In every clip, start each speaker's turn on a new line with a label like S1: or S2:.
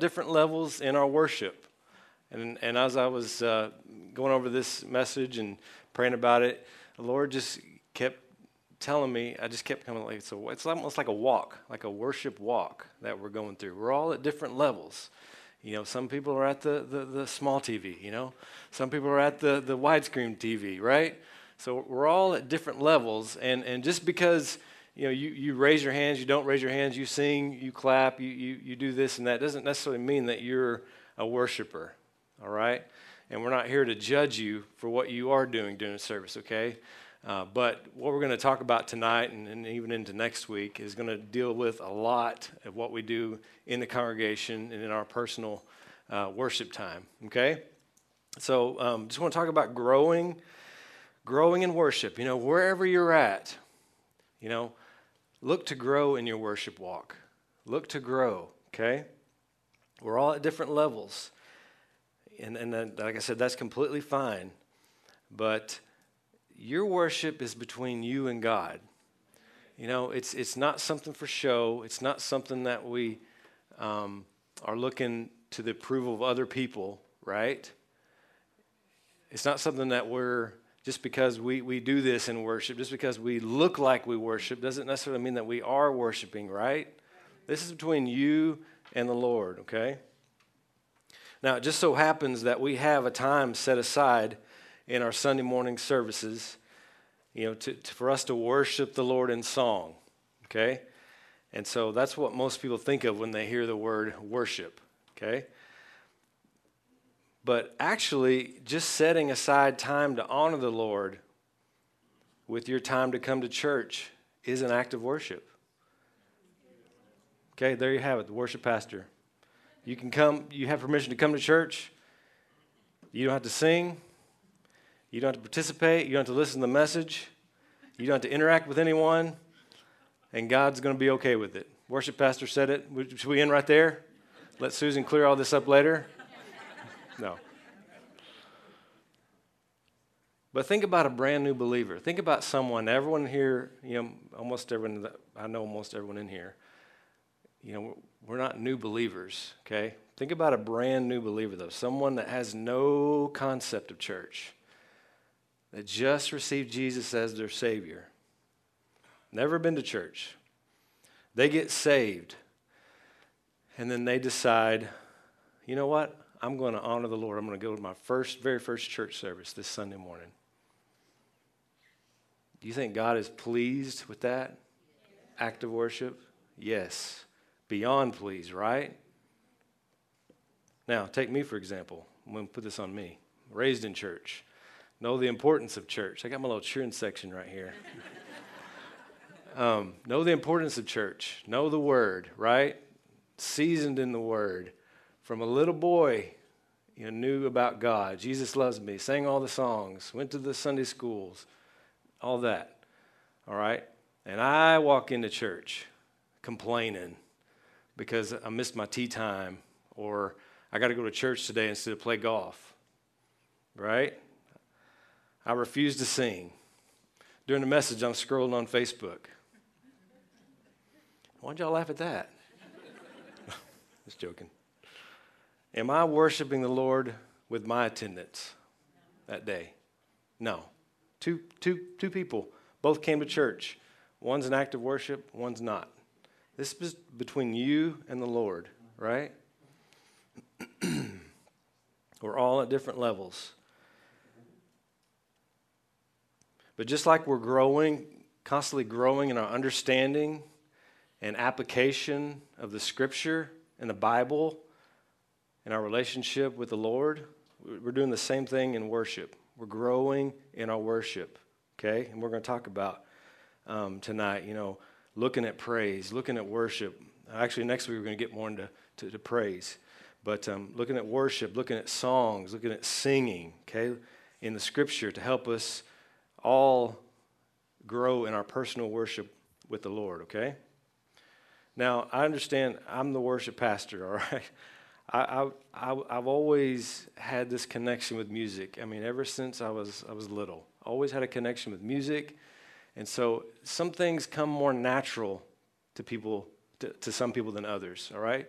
S1: different levels in our worship. And, and as I was uh, going over this message and praying about it, the Lord just kept telling me, I just kept coming like, so it's almost like a walk, like a worship walk that we're going through. We're all at different levels. You know, some people are at the, the, the small TV, you know, some people are at the, the widescreen TV, right? So we're all at different levels. And, and just because, you know, you, you raise your hands, you don't raise your hands, you sing, you clap, you, you, you do this and that, doesn't necessarily mean that you're a worshiper, all right? And we're not here to judge you for what you are doing during service, okay? Uh, but what we're going to talk about tonight and, and even into next week is going to deal with a lot of what we do in the congregation and in our personal uh, worship time. Okay? So um, just want to talk about growing, growing in worship. You know, wherever you're at, you know, look to grow in your worship walk. Look to grow. Okay? We're all at different levels. And, and then, like I said, that's completely fine. But your worship is between you and God. You know, it's, it's not something for show, it's not something that we um, are looking to the approval of other people, right? It's not something that we're, just because we, we do this in worship, just because we look like we worship, doesn't necessarily mean that we are worshiping, right? This is between you and the Lord, okay? Now, it just so happens that we have a time set aside in our Sunday morning services, you know, to, to, for us to worship the Lord in song, okay? And so that's what most people think of when they hear the word worship, okay? But actually, just setting aside time to honor the Lord with your time to come to church is an act of worship. Okay, there you have it, the worship pastor. You can come, you have permission to come to church. You don't have to sing. You don't have to participate. You don't have to listen to the message. You don't have to interact with anyone. And God's going to be okay with it. Worship pastor said it. Should we end right there? Let Susan clear all this up later? No. But think about a brand new believer. Think about someone, everyone here, you know, almost everyone, I know almost everyone in here, you know, we're not new believers, okay? Think about a brand new believer, though, someone that has no concept of church that just received Jesus as their Savior, never been to church, they get saved, and then they decide, you know what? I'm going to honor the Lord. I'm going to go to my first, very first church service this Sunday morning. Do you think God is pleased with that act of worship? Yes. Beyond pleased, right? Now, take me for example. I'm going to put this on me. Raised in church know the importance of church. I got my little cheering section right here. um, know the importance of church. Know the word, right? Seasoned in the word. From a little boy, you know, knew about God. Jesus loves me. Sang all the songs. Went to the Sunday schools. All that. All right? And I walk into church complaining because I missed my tea time or I got to go to church today instead of play golf. Right? I refuse to sing. During the message, I'm scrolling on Facebook. Why'd y'all laugh at that? Just joking. Am I worshiping the Lord with my attendance that day? No. Two, two, two people both came to church. One's an act of worship, one's not. This is between you and the Lord, right? We're all at different levels. But just like we're growing, constantly growing in our understanding and application of the scripture and the Bible and our relationship with the Lord, we're doing the same thing in worship. We're growing in our worship, okay? And we're going to talk about um, tonight, you know, looking at praise, looking at worship. Actually, next week we're going to get more into to, to praise. But um, looking at worship, looking at songs, looking at singing, okay, in the scripture to help us all grow in our personal worship with the Lord, okay? Now, I understand I'm the worship pastor, all right? I, I, I, have always had this connection with music. I mean, ever since I was, I was little, always had a connection with music. And so some things come more natural to people, to, to some people than others, all right?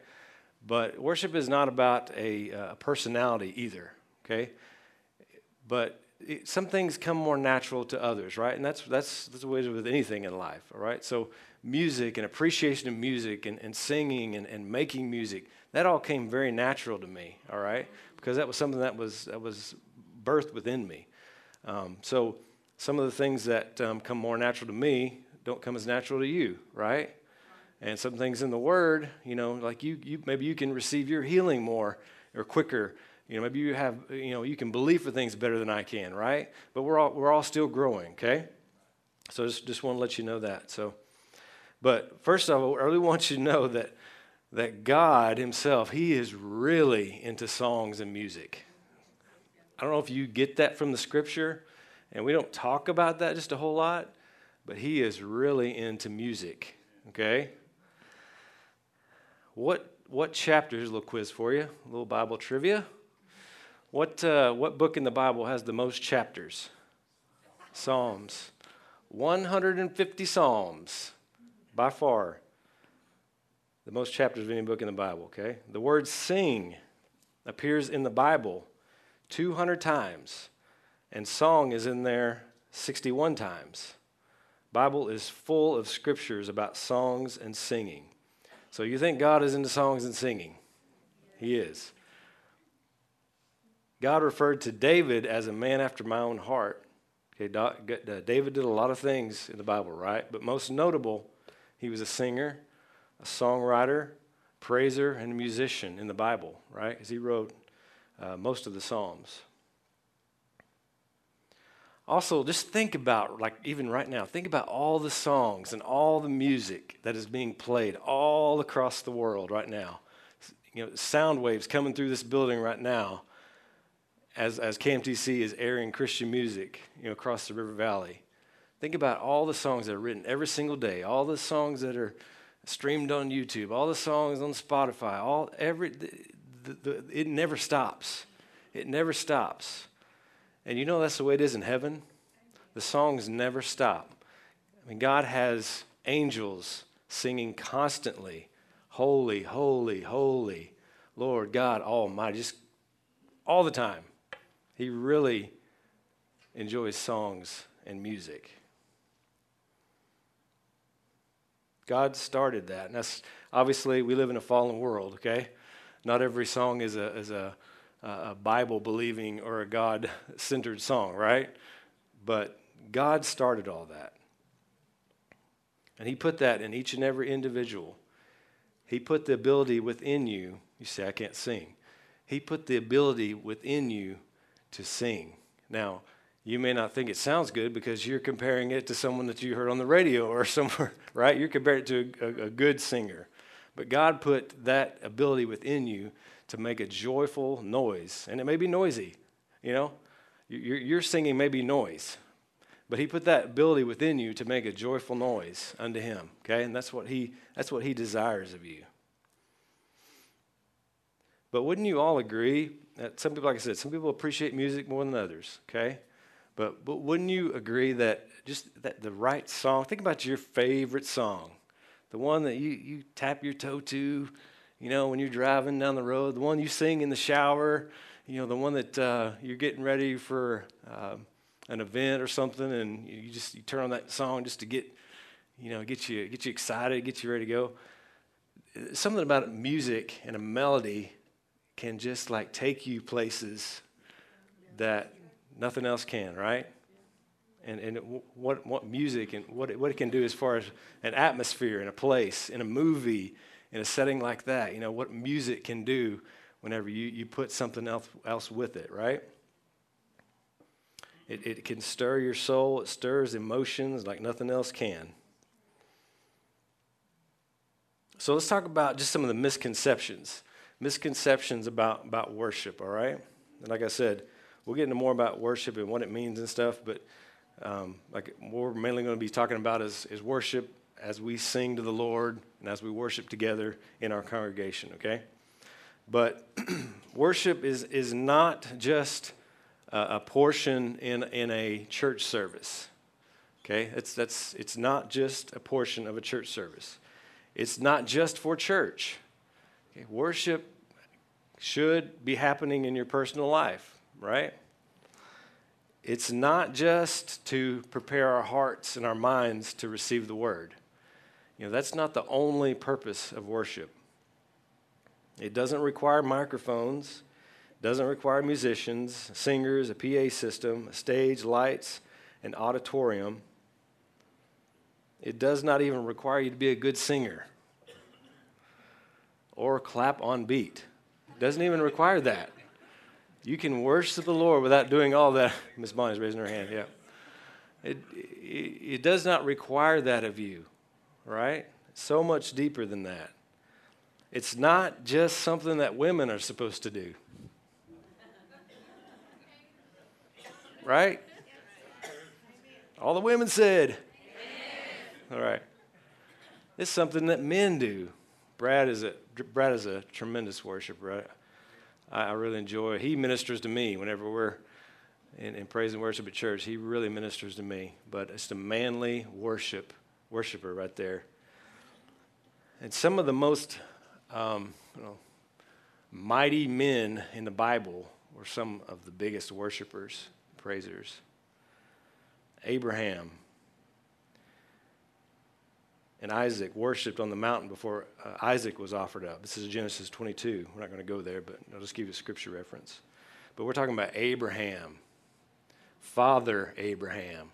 S1: But worship is not about a, uh, a personality either, okay? But it, some things come more natural to others, right? And that's, that's, that's the way with anything in life, all right? So music and appreciation of music and, and singing and, and making music, that all came very natural to me, all right? Because that was something that was, that was birthed within me. Um, so some of the things that um, come more natural to me don't come as natural to you, right? And some things in the Word, you know, like you, you maybe you can receive your healing more or quicker. You know, maybe you have, you know, you can believe for things better than I can, right? But we're all we're all still growing, okay? So just just want to let you know that. So, but first of all, I really want you to know that that God Himself, He is really into songs and music. I don't know if you get that from the Scripture, and we don't talk about that just a whole lot, but He is really into music. Okay. What, what chapter? Here's a little quiz for you, a little Bible trivia. What, uh, what book in the Bible has the most chapters? Psalms. 150 Psalms, by far. The most chapters of any book in the Bible, okay? The word sing appears in the Bible 200 times, and song is in there 61 times. Bible is full of scriptures about songs and singing. So you think God is into songs and singing? He is. God referred to David as a man after my own heart. Okay, uh, David did a lot of things in the Bible, right? But most notable, he was a singer, a songwriter, praiser, and a musician in the Bible, right? Because he wrote uh, most of the Psalms. Also, just think about, like even right now, think about all the songs and all the music that is being played all across the world right now. You know, sound waves coming through this building right now as, as KMTC is airing Christian music, you know, across the River Valley. Think about all the songs that are written every single day, all the songs that are streamed on YouTube, all the songs on Spotify, all every the, the, it never stops. It never stops. And you know that's the way it is in heaven? The songs never stop. I mean, God has angels singing constantly, Holy, holy, holy, Lord God Almighty, just all the time. He really enjoys songs and music. God started that. And that's obviously we live in a fallen world, okay? Not every song is a, is a a Bible believing or a God centered song, right? But God started all that. And He put that in each and every individual. He put the ability within you. You say, I can't sing. He put the ability within you to sing. Now, you may not think it sounds good because you're comparing it to someone that you heard on the radio or somewhere, right? You're comparing it to a, a good singer. But God put that ability within you to make a joyful noise. And it may be noisy, you know? Your, your singing may be noise, but he put that ability within you to make a joyful noise unto him, okay? And that's what he, that's what he desires of you. But wouldn't you all agree that some people, like I said, some people appreciate music more than others, okay? But, but wouldn't you agree that just that the right song, think about your favorite song, the one that you, you tap your toe to, you know, when you're driving down the road, the one you sing in the shower, you know, the one that uh, you're getting ready for uh, an event or something, and you just you turn on that song just to get, you know, get you get you excited, get you ready to go. Something about music and a melody can just like take you places that nothing else can, right? And, and what, what music and what it, what it can do as far as an atmosphere in a place, in a movie, in a setting like that, you know, what music can do whenever you, you put something else, else with it, right? It, it can stir your soul, it stirs emotions like nothing else can. So let's talk about just some of the misconceptions. Misconceptions about, about worship, all right? And like I said, we'll get into more about worship and what it means and stuff, but um, like what we're mainly going to be talking about is, is worship as we sing to the Lord and as we worship together in our congregation, okay? But worship is, is not just a, a portion in, in a church service, okay? It's, that's, it's not just a portion of a church service. It's not just for church. Okay, worship should be happening in your personal life, right? It's not just to prepare our hearts and our minds to receive the word. You know, that's not the only purpose of worship. It doesn't require microphones, doesn't require musicians, singers, a PA system, a stage, lights, an auditorium. It does not even require you to be a good singer or clap on beat. It doesn't even require that. You can worship the Lord without doing all that. Miss Bonnie's raising her hand, yeah. It, it, it does not require that of you, right? So much deeper than that. It's not just something that women are supposed to do. Right? All the women said. All right. It's something that men do. Brad is a Brad is a tremendous worshiper. I, I really enjoy. He ministers to me whenever we're in, in praise and worship at church. He really ministers to me. But it's the manly worship worshiper right there. And some of the most um, you know, mighty men in the Bible were some of the biggest worshipers, praisers. Abraham, and Isaac worshiped on the mountain before uh, Isaac was offered up. This is Genesis 22. We're not going to go there, but I'll just give you a scripture reference. But we're talking about Abraham, Father Abraham,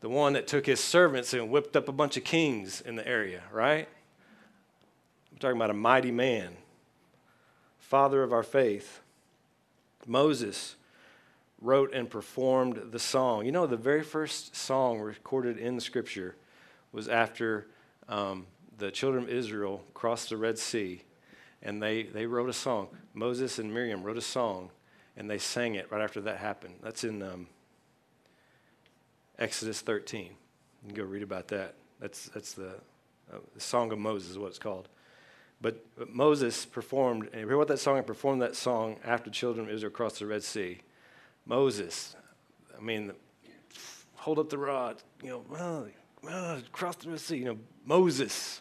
S1: the one that took his servants and whipped up a bunch of kings in the area, right? I'm talking about a mighty man, father of our faith. Moses wrote and performed the song. You know, the very first song recorded in scripture was after um, the children of Israel crossed the Red Sea, and they, they wrote a song. Moses and Miriam wrote a song, and they sang it right after that happened. That's in um, Exodus 13. You can go read about that. That's, that's the, uh, the Song of Moses, is what it's called. But, but Moses performed, and what that song, and performed that song after children of Israel crossed the Red Sea. Moses, I mean, hold up the rod, you know, well, Uh, well, cross the Red Sea, you know, Moses,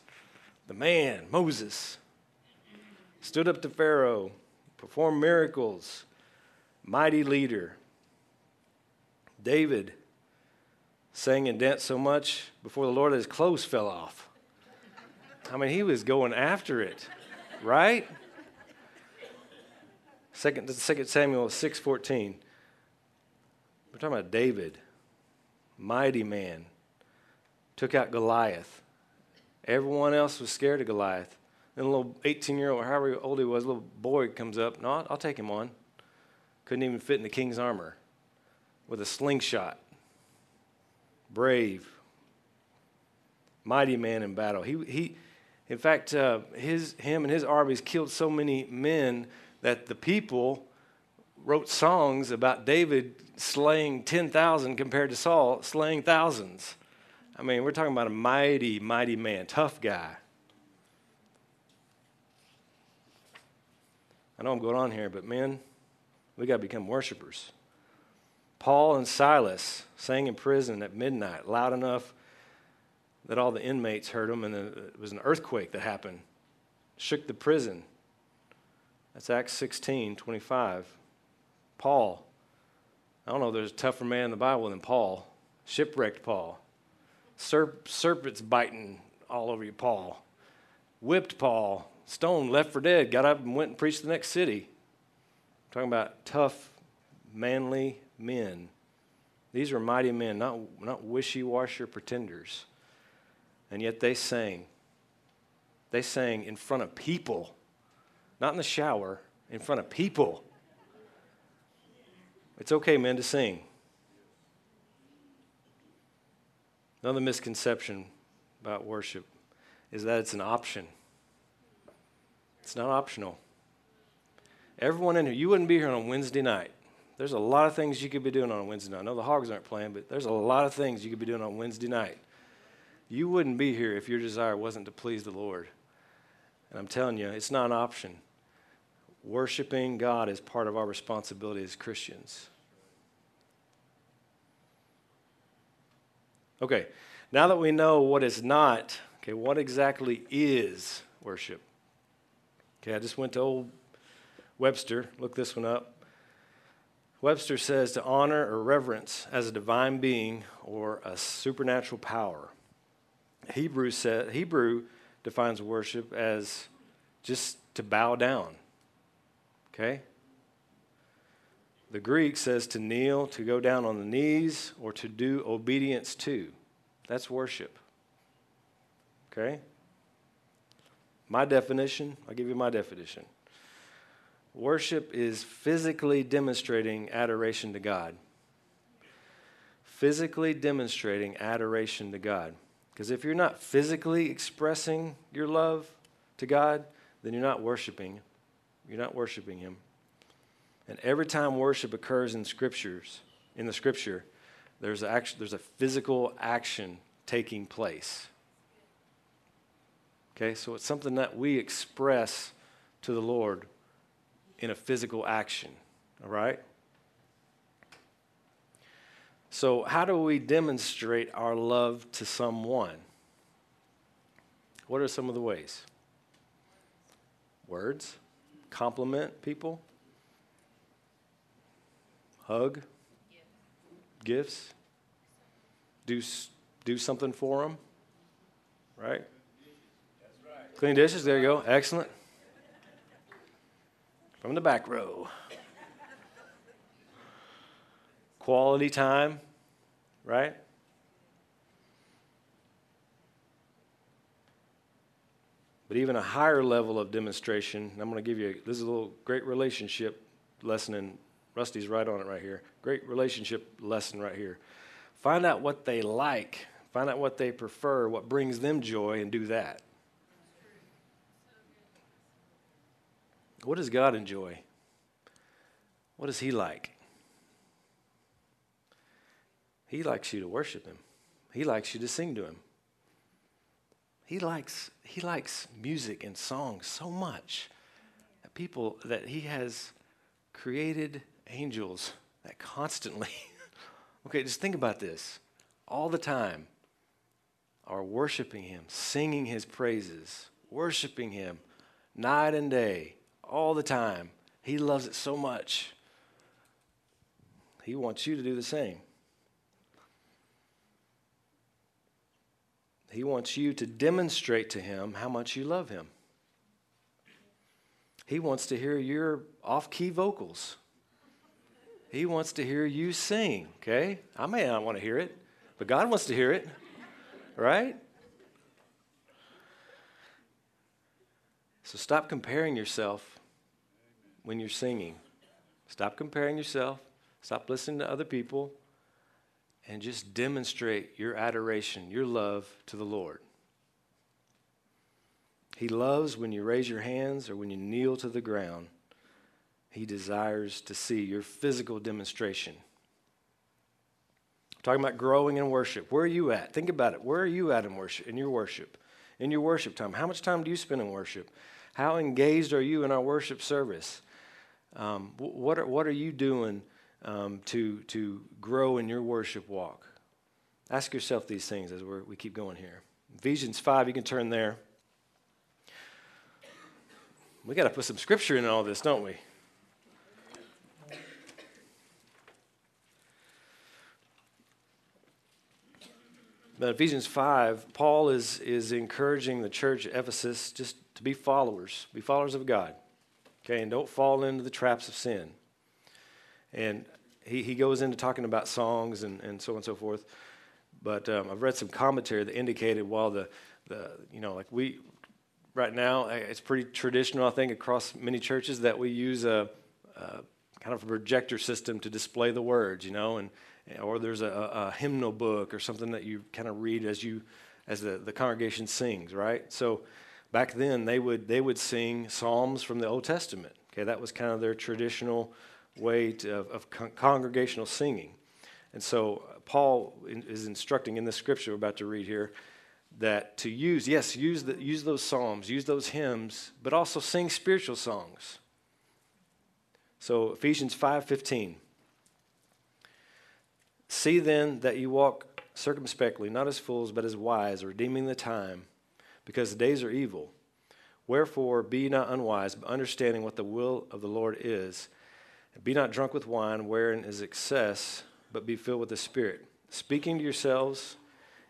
S1: the man, Moses, stood up to Pharaoh, performed miracles, mighty leader. David sang and danced so much before the Lord that his clothes fell off. I mean, he was going after it, right? Second, Second Samuel 6.14. We're talking about David, mighty man, took out Goliath. Everyone else was scared of Goliath. Then a little 18 year old, or however old he was, a little boy comes up. No, I'll, take him on. Couldn't even fit in the king's armor with a slingshot. Brave, mighty man in battle. He, he, in fact, uh, his, him and his armies killed so many men that the people wrote songs about David slaying 10,000 compared to Saul slaying thousands. I mean, we're talking about a mighty, mighty man, tough guy. I know I'm going on here, but men, we got to become worshipers. Paul and Silas sang in prison at midnight, loud enough that all the inmates heard them, and it was an earthquake that happened, shook the prison. That's Acts 16 25. Paul, I don't know, there's a tougher man in the Bible than Paul, shipwrecked Paul. Serp- serpents biting all over you, Paul. Whipped Paul, stoned, left for dead, got up and went and preached the next city. I'm talking about tough, manly men. These are mighty men, not, not wishy washy pretenders. And yet they sang. They sang in front of people, not in the shower, in front of people. It's okay, men, to sing. Another misconception about worship is that it's an option. It's not optional. Everyone in here, you wouldn't be here on a Wednesday night. There's a lot of things you could be doing on a Wednesday night. I know the Hogs aren't playing, but there's a lot of things you could be doing on Wednesday night. You wouldn't be here if your desire wasn't to please the Lord. And I'm telling you, it's not an option. Worshiping God is part of our responsibility as Christians. Okay, now that we know what is not, okay, what exactly is worship? Okay, I just went to old Webster, look this one up. Webster says to honor or reverence as a divine being or a supernatural power. Hebrew, said, Hebrew defines worship as just to bow down. Okay? The Greek says to kneel, to go down on the knees, or to do obedience to. That's worship. Okay? My definition, I'll give you my definition. Worship is physically demonstrating adoration to God. Physically demonstrating adoration to God. Because if you're not physically expressing your love to God, then you're not worshiping. You're not worshiping Him. And every time worship occurs in scriptures, in the scripture, there's a, there's a physical action taking place. Okay, so it's something that we express to the Lord in a physical action. All right? So, how do we demonstrate our love to someone? What are some of the ways? Words, compliment people, hug, gifts, do, do something for them, right? Clean dishes, there you go. Excellent. From the back row. Quality time, right? But even a higher level of demonstration, I'm going to give you this is a little great relationship lesson, and Rusty's right on it right here. Great relationship lesson right here. Find out what they like, find out what they prefer, what brings them joy, and do that. What does God enjoy? What does He like? He likes you to worship Him. He likes you to sing to Him. He likes, he likes music and songs so much that people that He has created angels that constantly, okay, just think about this, all the time are worshiping Him, singing His praises, worshiping Him night and day all the time. He loves it so much. He wants you to do the same. He wants you to demonstrate to him how much you love him. He wants to hear your off key vocals. He wants to hear you sing, okay? I may not want to hear it, but God wants to hear it, right? So stop comparing yourself when you're singing. Stop comparing yourself. Stop listening to other people. And just demonstrate your adoration, your love to the Lord. He loves when you raise your hands or when you kneel to the ground. He desires to see your physical demonstration. talking about growing in worship. Where are you at? Think about it. Where are you at in worship? In your worship? In your worship time? How much time do you spend in worship? How engaged are you in our worship service? Um, what, are, what are you doing um, to, to grow in your worship walk? Ask yourself these things as we keep going here. Ephesians 5, you can turn there. We got to put some scripture in all this, don't we? But Ephesians 5, Paul is, is encouraging the church at Ephesus just to be followers, be followers of God. Okay, and don't fall into the traps of sin. And he, he goes into talking about songs and, and so on and so forth. But um, I've read some commentary that indicated while the, the, you know, like we, right now, it's pretty traditional, I think, across many churches that we use a, a kind of a projector system to display the words, you know, and, or there's a, a hymnal book or something that you kind of read as you, as the, the congregation sings, right? So back then they would they would sing psalms from the Old Testament. Okay, that was kind of their traditional way to, of, of con- congregational singing. And so uh, Paul in, is instructing in the scripture we're about to read here that to use yes use the, use those psalms, use those hymns, but also sing spiritual songs. So Ephesians 5:15 See then that you walk circumspectly, not as fools, but as wise, redeeming the time because the days are evil. Wherefore, be not unwise, but understanding what the will of the Lord is. Be not drunk with wine, wherein is excess, but be filled with the Spirit, speaking to yourselves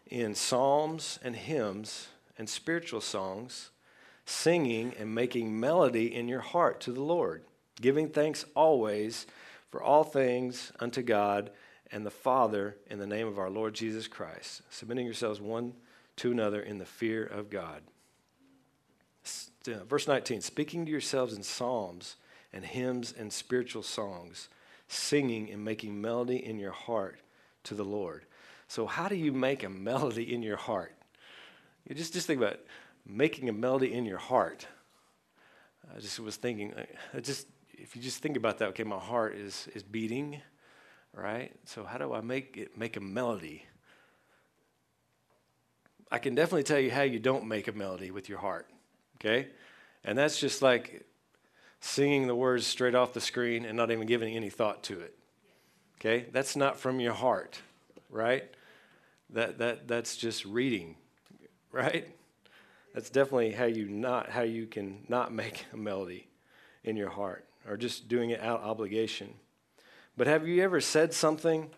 S1: in psalms and hymns and spiritual songs, singing and making melody in your heart to the Lord, giving thanks always for all things unto God and the Father in the name of our Lord Jesus Christ, submitting yourselves one to another in the fear of God. Uh, verse 19, speaking to yourselves in psalms and hymns and spiritual songs, singing and making melody in your heart to the Lord. So, how do you make a melody in your heart? You just, just think about making a melody in your heart. I just was thinking, I just if you just think about that, okay, my heart is is beating, right? So how do I make it make a melody? I can definitely tell you how you don't make a melody with your heart okay? And that's just like singing the words straight off the screen and not even giving any thought to it. Okay? That's not from your heart, right? That that that's just reading, right? That's definitely how you not how you can not make a melody in your heart or just doing it out obligation. But have you ever said something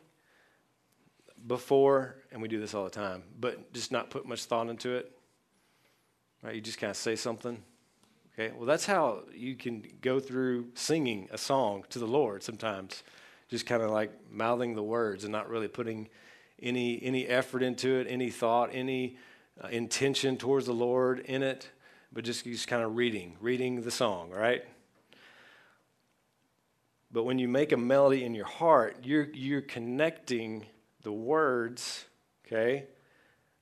S1: before and we do this all the time, but just not put much thought into it? Right? You just kind of say something. Okay? Well, that's how you can go through singing a song to the Lord sometimes. Just kind of like mouthing the words and not really putting any any effort into it, any thought, any uh, intention towards the Lord in it, but just just kind of reading, reading the song, right? But when you make a melody in your heart, you're you're connecting the words, okay,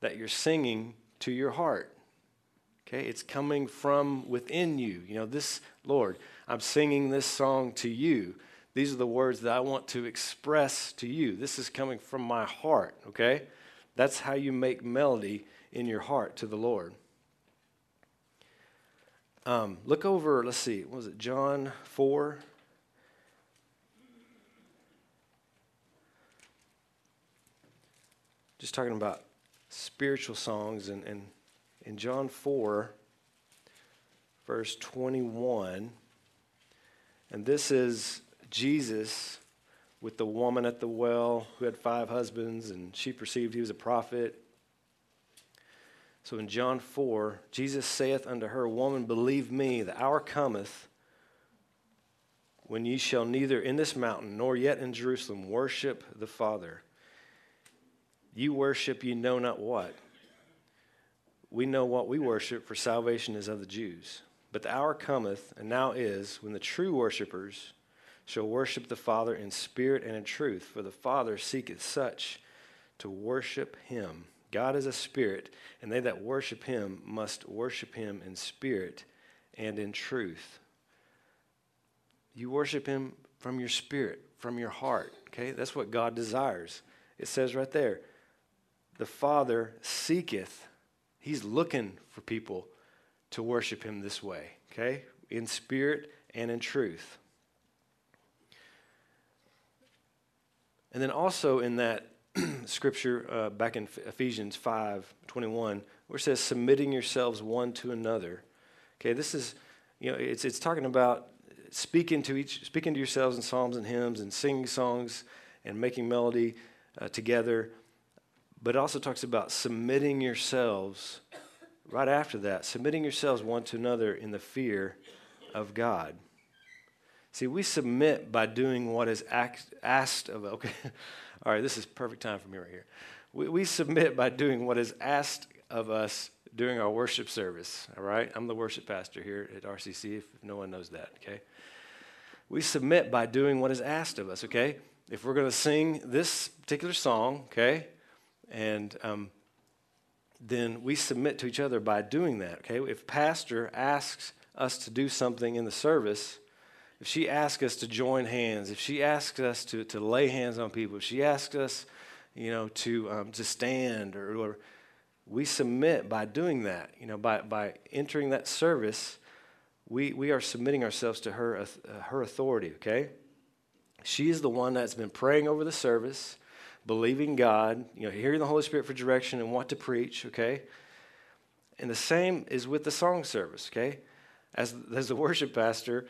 S1: that you're singing to your heart. Okay, it's coming from within you. You know, this, Lord, I'm singing this song to you. These are the words that I want to express to you. This is coming from my heart, okay? That's how you make melody in your heart to the Lord. Um, look over, let's see, was it, John 4? Just talking about spiritual songs and, and in John 4, verse 21. And this is Jesus with the woman at the well who had five husbands, and she perceived he was a prophet. So in John 4, Jesus saith unto her, Woman, believe me, the hour cometh when ye shall neither in this mountain nor yet in Jerusalem worship the Father. You worship you know not what we know what we worship, for salvation is of the Jews. But the hour cometh, and now is, when the true worshippers shall worship the Father in spirit and in truth, for the Father seeketh such to worship him. God is a spirit, and they that worship him must worship him in spirit and in truth. You worship him from your spirit, from your heart, okay? That's what God desires. It says right there, the Father seeketh He's looking for people to worship him this way, okay? In spirit and in truth. And then also in that scripture uh, back in Ephesians 5 21, where it says, submitting yourselves one to another. Okay, this is, you know, it's, it's talking about speaking to each, speaking to yourselves in psalms and hymns and singing songs and making melody uh, together but it also talks about submitting yourselves, right after that, submitting yourselves one to another in the fear of God. See, we submit by doing what is asked of us. Okay, all right, this is perfect time for me right here. We, we submit by doing what is asked of us during our worship service. All right, I'm the worship pastor here at RCC. If no one knows that, okay. We submit by doing what is asked of us. Okay, if we're going to sing this particular song, okay, and um, then we submit to each other by doing that. Okay, if pastor asks us to do something in the service, if she asks us to join hands, if she asks us to, to lay hands on people, if she asks us, you know, to um, to stand or, or we submit by doing that. You know, by by entering that service, we we are submitting ourselves to her uh, her authority. Okay, she is the one that's been praying over the service believing God, you know, hearing the Holy Spirit for direction and what to preach, okay? And the same is with the song service, okay? As, as the worship pastor,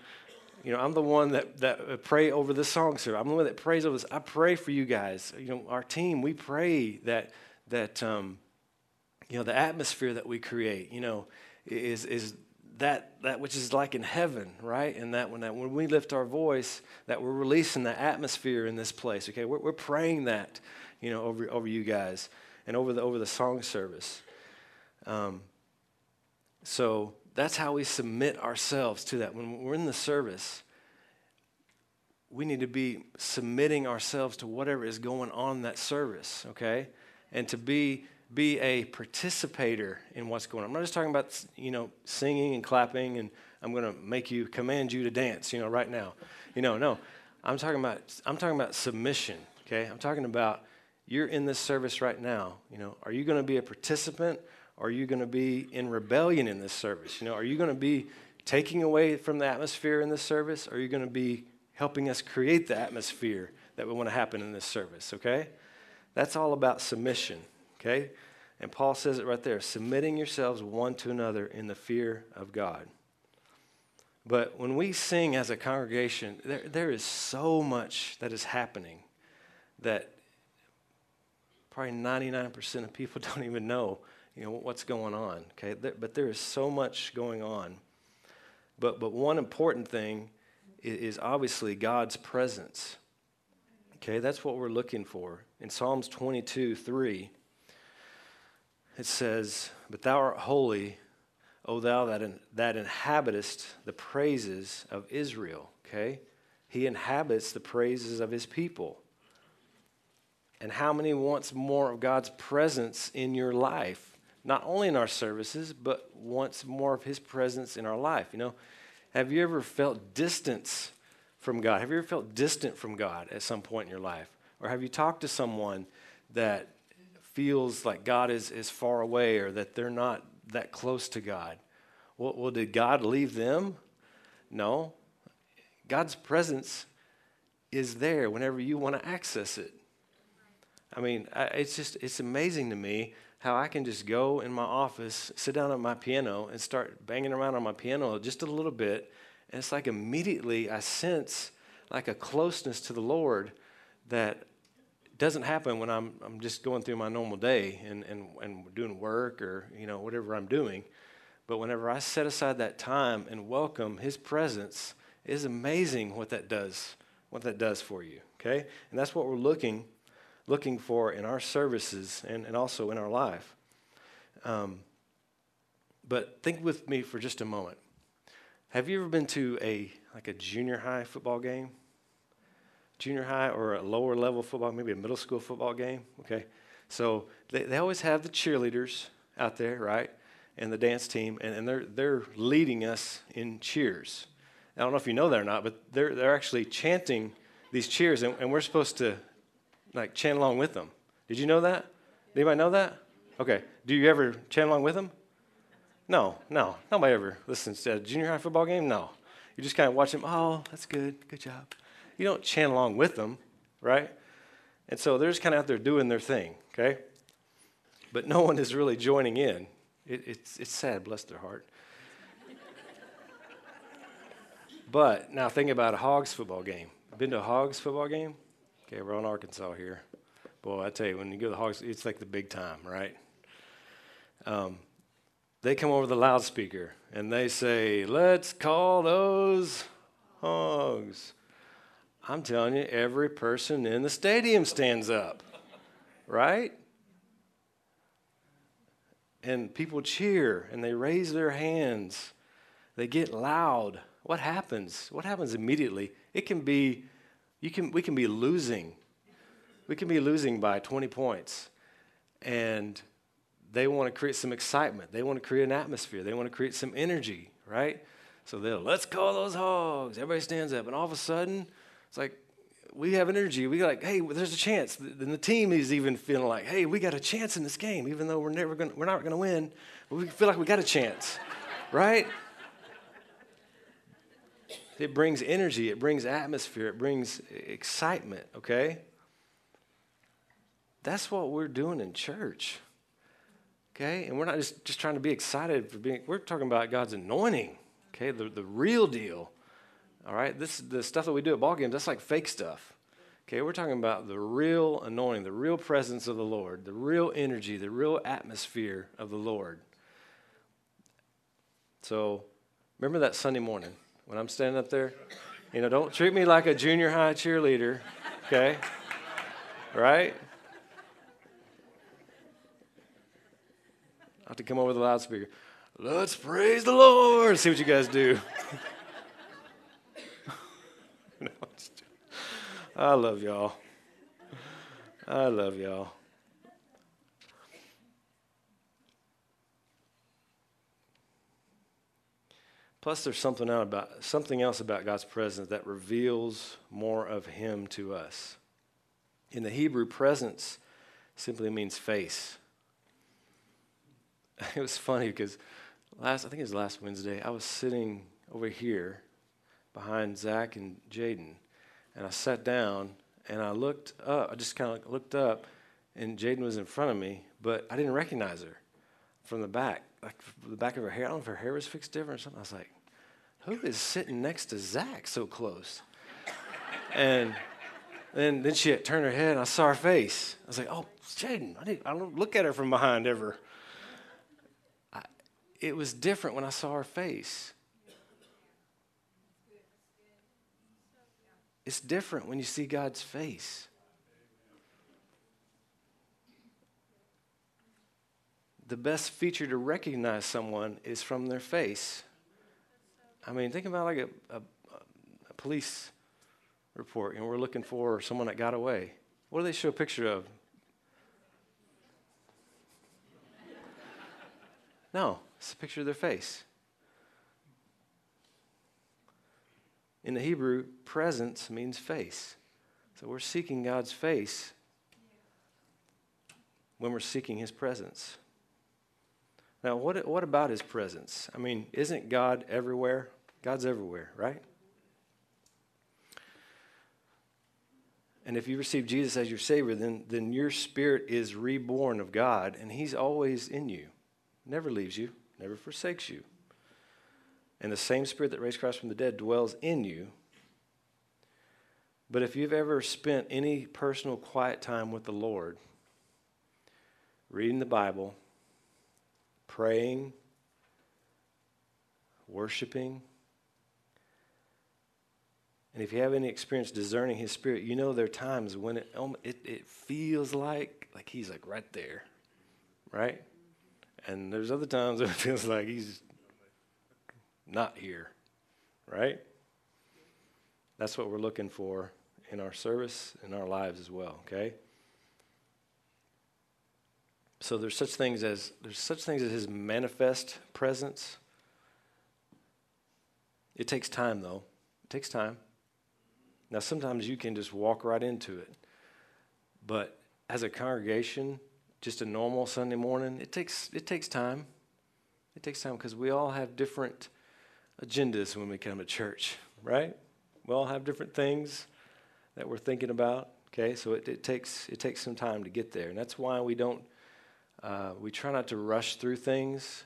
S1: you know, I'm the one that, that pray over the song service. I'm the one that prays over this. I pray for you guys. You know, our team, we pray that, that um, you know, the atmosphere that we create, you know, is, is that, that which is like in heaven, right? And that when, that when we lift our voice, that we're releasing the atmosphere in this place, okay? We're, we're praying that, you know, over, over you guys and over the, over the song service. Um, so that's how we submit ourselves to that. When we're in the service, we need to be submitting ourselves to whatever is going on in that service, okay? And to be be a participator in what's going on. I'm not just talking about, you know, singing and clapping and I'm going to make you command you to dance, you know, right now. You know, no. I'm talking about I'm talking about submission, okay? I'm talking about you're in this service right now, you know. Are you going to be a participant or are you going to be in rebellion in this service? You know, are you going to be taking away from the atmosphere in this service or are you going to be helping us create the atmosphere that we want to happen in this service, okay? That's all about submission. Okay? And Paul says it right there submitting yourselves one to another in the fear of God. But when we sing as a congregation, there, there is so much that is happening that probably 99% of people don't even know, you know what's going on. Okay? But there is so much going on. But, but one important thing is, is obviously God's presence. Okay, that's what we're looking for. In Psalms 22 3, it says, But thou art holy, O thou that, in, that inhabitest the praises of Israel. Okay? He inhabits the praises of his people. And how many wants more of God's presence in your life? Not only in our services, but wants more of his presence in our life. You know, have you ever felt distance from God? Have you ever felt distant from God at some point in your life? Or have you talked to someone that feels like God is, is far away or that they're not that close to God. Well, well, did God leave them? No. God's presence is there whenever you want to access it. I mean, it's just, it's amazing to me how I can just go in my office, sit down at my piano, and start banging around on my piano just a little bit. And it's like immediately I sense like a closeness to the Lord that doesn't happen when I'm, I'm just going through my normal day and, and, and doing work or, you know, whatever I'm doing. But whenever I set aside that time and welcome his presence, it is amazing what that does, what that does for you. Okay? And that's what we're looking, looking for in our services and, and also in our life. Um, but think with me for just a moment. Have you ever been to a like a junior high football game? Junior high or a lower level football, maybe a middle school football game. Okay. So they, they always have the cheerleaders out there, right? And the dance team, and, and they're, they're leading us in cheers. I don't know if you know that or not, but they're, they're actually chanting these cheers, and, and we're supposed to like chant along with them. Did you know that? Anybody know that? Okay. Do you ever chant along with them? No, no. Nobody ever listens to a junior high football game. No. You just kind of watch them. Oh, that's good. Good job you don't chant along with them, right? And so they're just kind of out there doing their thing, okay? But no one is really joining in. It, it's, it's sad, bless their heart. but now think about a Hogs football game. Been to a Hogs football game? Okay, we're on Arkansas here. Boy, I tell you, when you go to the Hogs, it's like the big time, right? Um, they come over the loudspeaker and they say, Let's call those hogs. I'm telling you, every person in the stadium stands up, right? And people cheer and they raise their hands. They get loud. What happens? What happens immediately? It can be, you can, we can be losing. We can be losing by 20 points. And they want to create some excitement. They want to create an atmosphere. They want to create some energy, right? So they'll, let's call those hogs. Everybody stands up. And all of a sudden, it's like we have energy. We like, hey, there's a chance. And the team is even feeling like, hey, we got a chance in this game, even though we're never gonna, we're not going to win. We feel like we got a chance, right? It brings energy. It brings atmosphere. It brings excitement. Okay. That's what we're doing in church. Okay? And we're not just, just trying to be excited for being, we're talking about God's anointing. Okay? The, the real deal. All right? This is the stuff that we do at ball games, that's like fake stuff. Okay, we're talking about the real anointing, the real presence of the Lord, the real energy, the real atmosphere of the Lord. So remember that Sunday morning when I'm standing up there? You know, don't treat me like a junior high cheerleader, okay? right? I have to come over the loudspeaker. Let's praise the Lord. See what you guys do. no, I love y'all. I love y'all. Plus, there's something out about something else about God's presence that reveals more of Him to us. In the Hebrew, presence simply means face. It was funny because last, I think it was last Wednesday, I was sitting over here behind Zach and Jaden, and I sat down and I looked up. I just kind of looked up, and Jaden was in front of me, but I didn't recognize her from the back, like the back of her hair. I don't know if her hair was fixed different or something. I was like, who is sitting next to Zach so close? and then, then she turned her head, and I saw her face. I was like, oh, Jaden. I, I don't look at her from behind ever. I, it was different when I saw her face. It's different when you see God's face. The best feature to recognize someone is from their face. I mean, think about like a, a, a police report, and we're looking for someone that got away. What do they show a picture of? No, it's a picture of their face. In the Hebrew, presence means face. So we're seeking God's face when we're seeking His presence. Now, what, what about His presence? I mean, isn't God everywhere? God's everywhere, right? And if you receive Jesus as your Savior, then, then your spirit is reborn of God, and He's always in you. Never leaves you, never forsakes you and the same Spirit that raised Christ from the dead dwells in you. But if you've ever spent any personal quiet time with the Lord, reading the Bible, praying, worshiping, and if you have any experience discerning His Spirit, you know there are times when it, it, it feels like like He's like right there, right? And there's other times it feels like He's not here, right? That's what we're looking for in our service, in our lives as well, okay? So there's such things as there's such things as his manifest presence. It takes time though. It takes time. Now sometimes you can just walk right into it. But as a congregation, just a normal Sunday morning, it takes it takes time. It takes time because we all have different agendas when we come to church, right? We all have different things that we're thinking about. Okay, so it, it takes it takes some time to get there, and that's why we don't uh, we try not to rush through things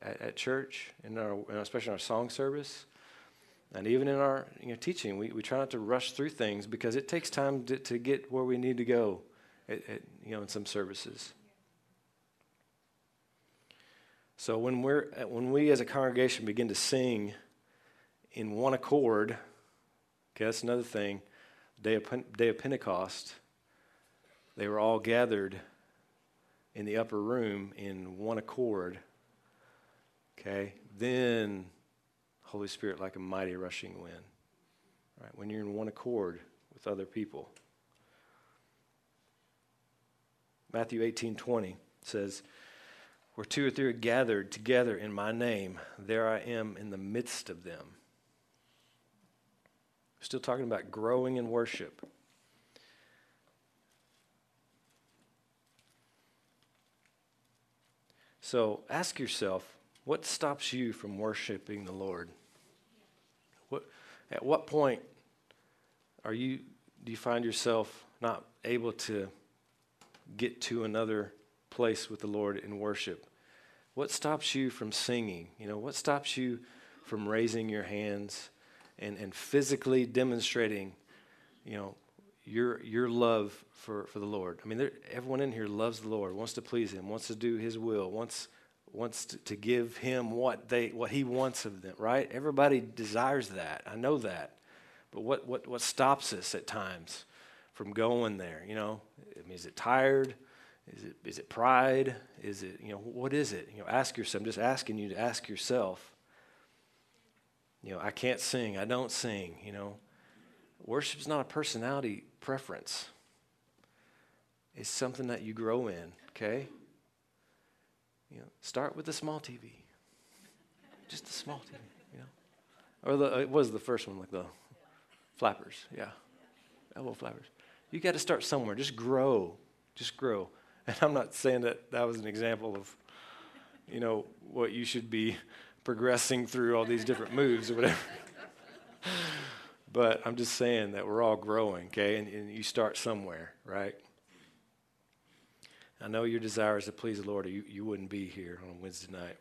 S1: at, at church, our, especially in our song service, and even in our you know, teaching. We, we try not to rush through things because it takes time to, to get where we need to go, at, at, you know, in some services. So when we're when we as a congregation begin to sing in one accord, okay, that's another thing. Day of, day of Pentecost, they were all gathered in the upper room in one accord. Okay, then Holy Spirit like a mighty rushing wind. Right, when you're in one accord with other people. Matthew 18 20 says, where two or three are gathered together in my name, there I am in the midst of them. Still talking about growing in worship. So ask yourself what stops you from worshiping the Lord? What, at what point are you, do you find yourself not able to get to another place with the Lord in worship? What stops you from singing? You know, what stops you from raising your hands and, and physically demonstrating, you know, your your love for, for the Lord. I mean, everyone in here loves the Lord, wants to please Him, wants to do His will, wants wants to, to give Him what they what He wants of them. Right? Everybody desires that. I know that. But what what what stops us at times from going there? You know, I mean, is it tired? Is it is it pride? Is it you know what is it? You know, ask yourself. I'm just asking you to ask yourself. You know, I can't sing. I don't sing. You know, worship's not a personality preference. It's something that you grow in, okay? You know, start with the small TV. Just the small TV, you know. Or the, it was the first one, like the flappers, yeah. Elbow flappers. You got to start somewhere. Just grow. Just grow. And I'm not saying that that was an example of, you know, what you should be progressing through all these different moves or whatever. But I'm just saying that we're all growing, okay? And, and you start somewhere, right? I know your desire is to please the Lord, or you, you wouldn't be here on Wednesday night.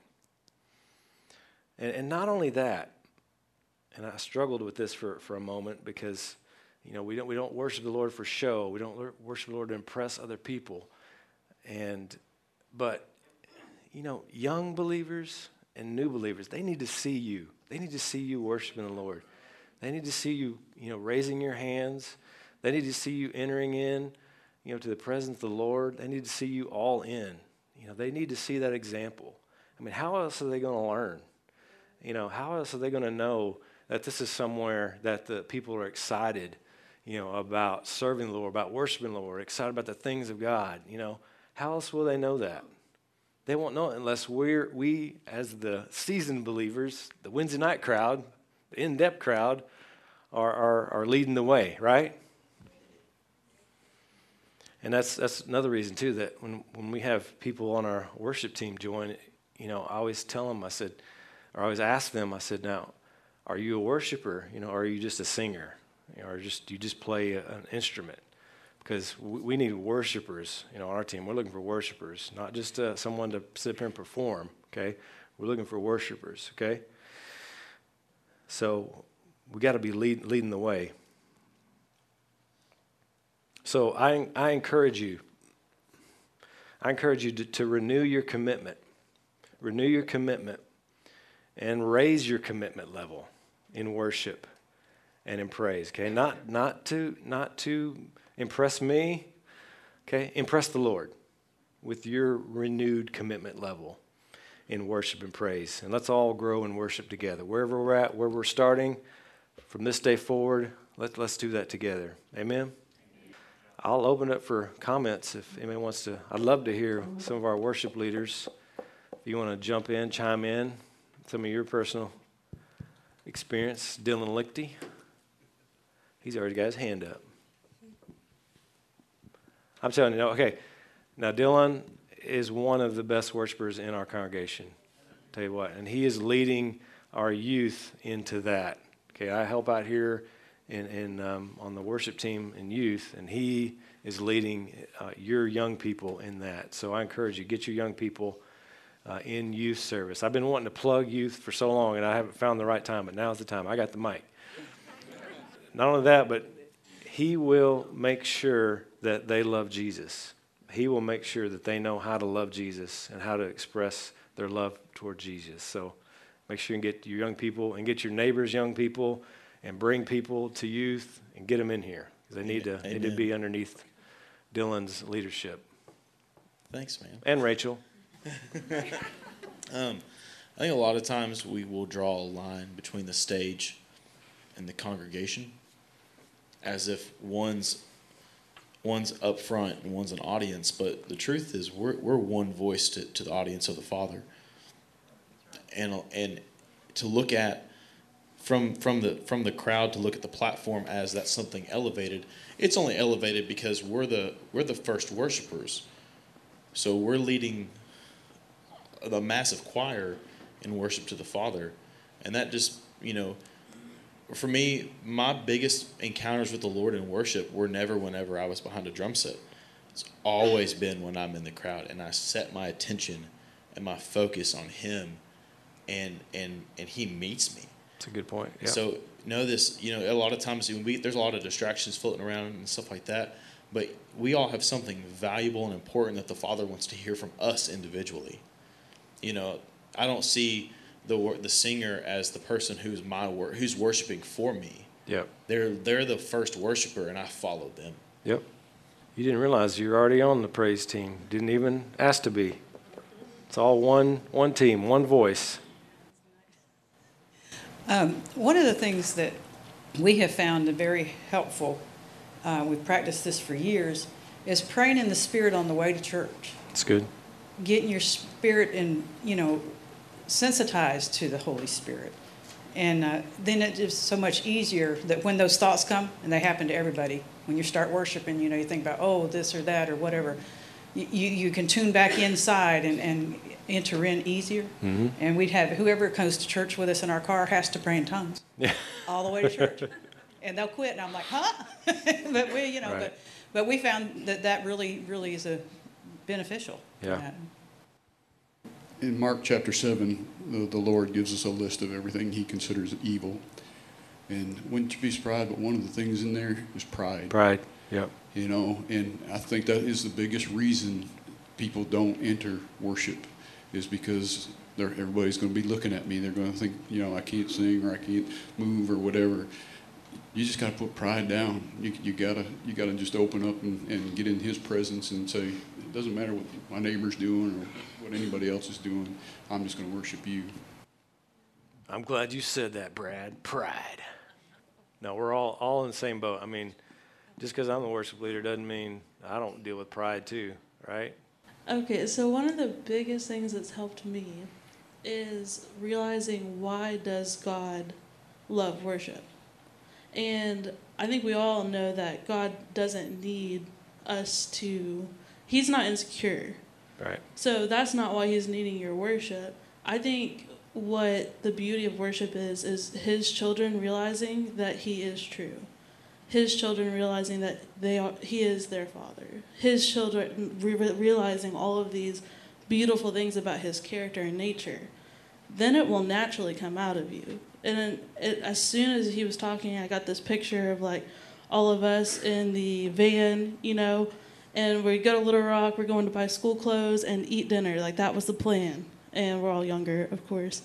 S1: And, and not only that, and I struggled with this for, for a moment because, you know, we don't, we don't worship the Lord for show. We don't worship the Lord to impress other people. And, but, you know, young believers and new believers, they need to see you. They need to see you worshiping the Lord. They need to see you, you know, raising your hands. They need to see you entering in, you know, to the presence of the Lord. They need to see you all in. You know, they need to see that example. I mean, how else are they going to learn? You know, how else are they going to know that this is somewhere that the people are excited, you know, about serving the Lord, about worshiping the Lord, excited about the things of God? You know, how else will they know that? They won't know it unless we're, we, as the seasoned believers, the Wednesday night crowd, the in depth crowd, are, are, are leading the way, right? And that's, that's another reason, too, that when, when we have people on our worship team join, you know, I always tell them, I said, or I always ask them, I said, now, are you a worshiper? You know, or are you just a singer? You know, or just do you just play an instrument? Because we, need worshipers, you know, on our team. We're looking for worshipers, not just uh, someone to sit here and perform, okay? We're looking for worshipers, okay? So we got to be lead, leading the way. So I, I encourage you, I encourage you to, to renew your commitment. Renew your commitment and raise your commitment level in worship and in praise. Okay, not not to not to impress me. Okay, impress the Lord with your renewed commitment level in worship and praise. And let's all grow in worship together. Wherever we're at, where we're starting, from this day forward, let, let's do that together. Amen. I'll open up for comments if anyone wants to. I'd love to hear some of our worship leaders. If you want to jump in, chime in, some of your personal experience. Dylan Lichty, he's already got his hand up. I'm telling you, okay. Now, Dylan is one of the best worshipers in our congregation. Tell you what, and he is leading our youth into that. Okay, I help out here in, in um, on the worship team in youth, and he is leading uh, your young people in that. So I encourage you get your young people uh, in youth service. I've been wanting to plug youth for so long, and I haven't found the right time, but now's the time. I got the mic. Not only that, but he will make sure that they love Jesus. He will make sure that they know how to love Jesus and how to express their love toward Jesus. So Make sure you get your young people and get your neighbors' young people and bring people to youth and get them in here they need to, need to be underneath Dylan's leadership.
S2: Thanks, man.
S1: And Rachel.
S2: um, I think a lot of times we will draw a line between the stage and the congregation as if one's one's up front and one's an audience, but the truth is we're, we're one voice to, to the audience of the Father. And and to look at from from the from the crowd to look at the platform as that's something elevated it's only elevated because we're the we're the first worshipers. So we're leading the massive choir in worship to the father. And that just you know for me my biggest encounters with the lord in worship were never whenever i was behind a drum set It's always been when I'm in the crowd and I set my attention and my focus on Him, and and and He meets me.
S1: That's a good point. Yeah.
S2: So know this, you know, a lot of times we, there's a lot of distractions floating around and stuff like that, but we all have something valuable and important that the Father wants to hear from us individually. You know, I don't see the the singer as the person who's my wor- who's worshiping for me.
S1: Yep.
S2: They're they're the first worshiper, and I followed them.
S1: Yep. You didn't realize you're already on the praise team. Didn't even ask to be. It's all one one team, one voice.
S3: Um, one of the things that we have found very helpful, uh, we've practiced this for years, is praying in the Spirit on the way to church.
S1: It's good.
S3: Getting your spirit and, you know, sensitized to the Holy Spirit. And uh, then it is so much easier that when those thoughts come, and they happen to everybody, when you start worshiping, you know, you think about, oh, this or that or whatever, you, you can tune back inside and, and enter in easier.
S1: Mm-hmm.
S3: And we'd have whoever comes to church with us in our car has to pray in tongues
S1: Yeah.
S3: all the way to church. and they'll quit, and I'm like, huh? but we, you know,
S1: Right.
S3: but, but we found that that really, really is a beneficial.
S1: Yeah.
S4: In Mark chapter 7, the, the Lord gives us a list of everything he considers evil. And wouldn't you be surprised, but one of the things in there is pride.
S1: Pride. Yep.
S4: You know, and I think that is the biggest reason people don't enter worship is because they're, everybody's going to be looking at me. They're going to think, you know, I can't sing or I can't move or whatever. You just got to put pride down. You, you gotta you gotta just open up and, and get in His presence and say, it doesn't matter what my neighbor's doing or what anybody else is doing. I'm just going to worship you.
S1: I'm glad you said that, Brad. Pride. No, we're all all in the same boat. I mean, just because I'm the worship leader doesn't mean I don't deal with pride too, right?
S5: Okay, so one of the biggest things that's helped me is realizing why does God love worship? And I think we all know that God doesn't need us to he's not insecure.
S1: Right.
S5: So that's not why he's needing your worship. I think what the beauty of worship is is his children realizing that he is true. His children realizing that they are he is their father. His children re- realizing all of these beautiful things about his character and nature. Then it will naturally come out of you. And it, as soon as he was talking, I got this picture of like all of us in the van, you know, and we go to Little Rock. We're going to buy school clothes and eat dinner. Like that was the plan. And we're all younger, of course.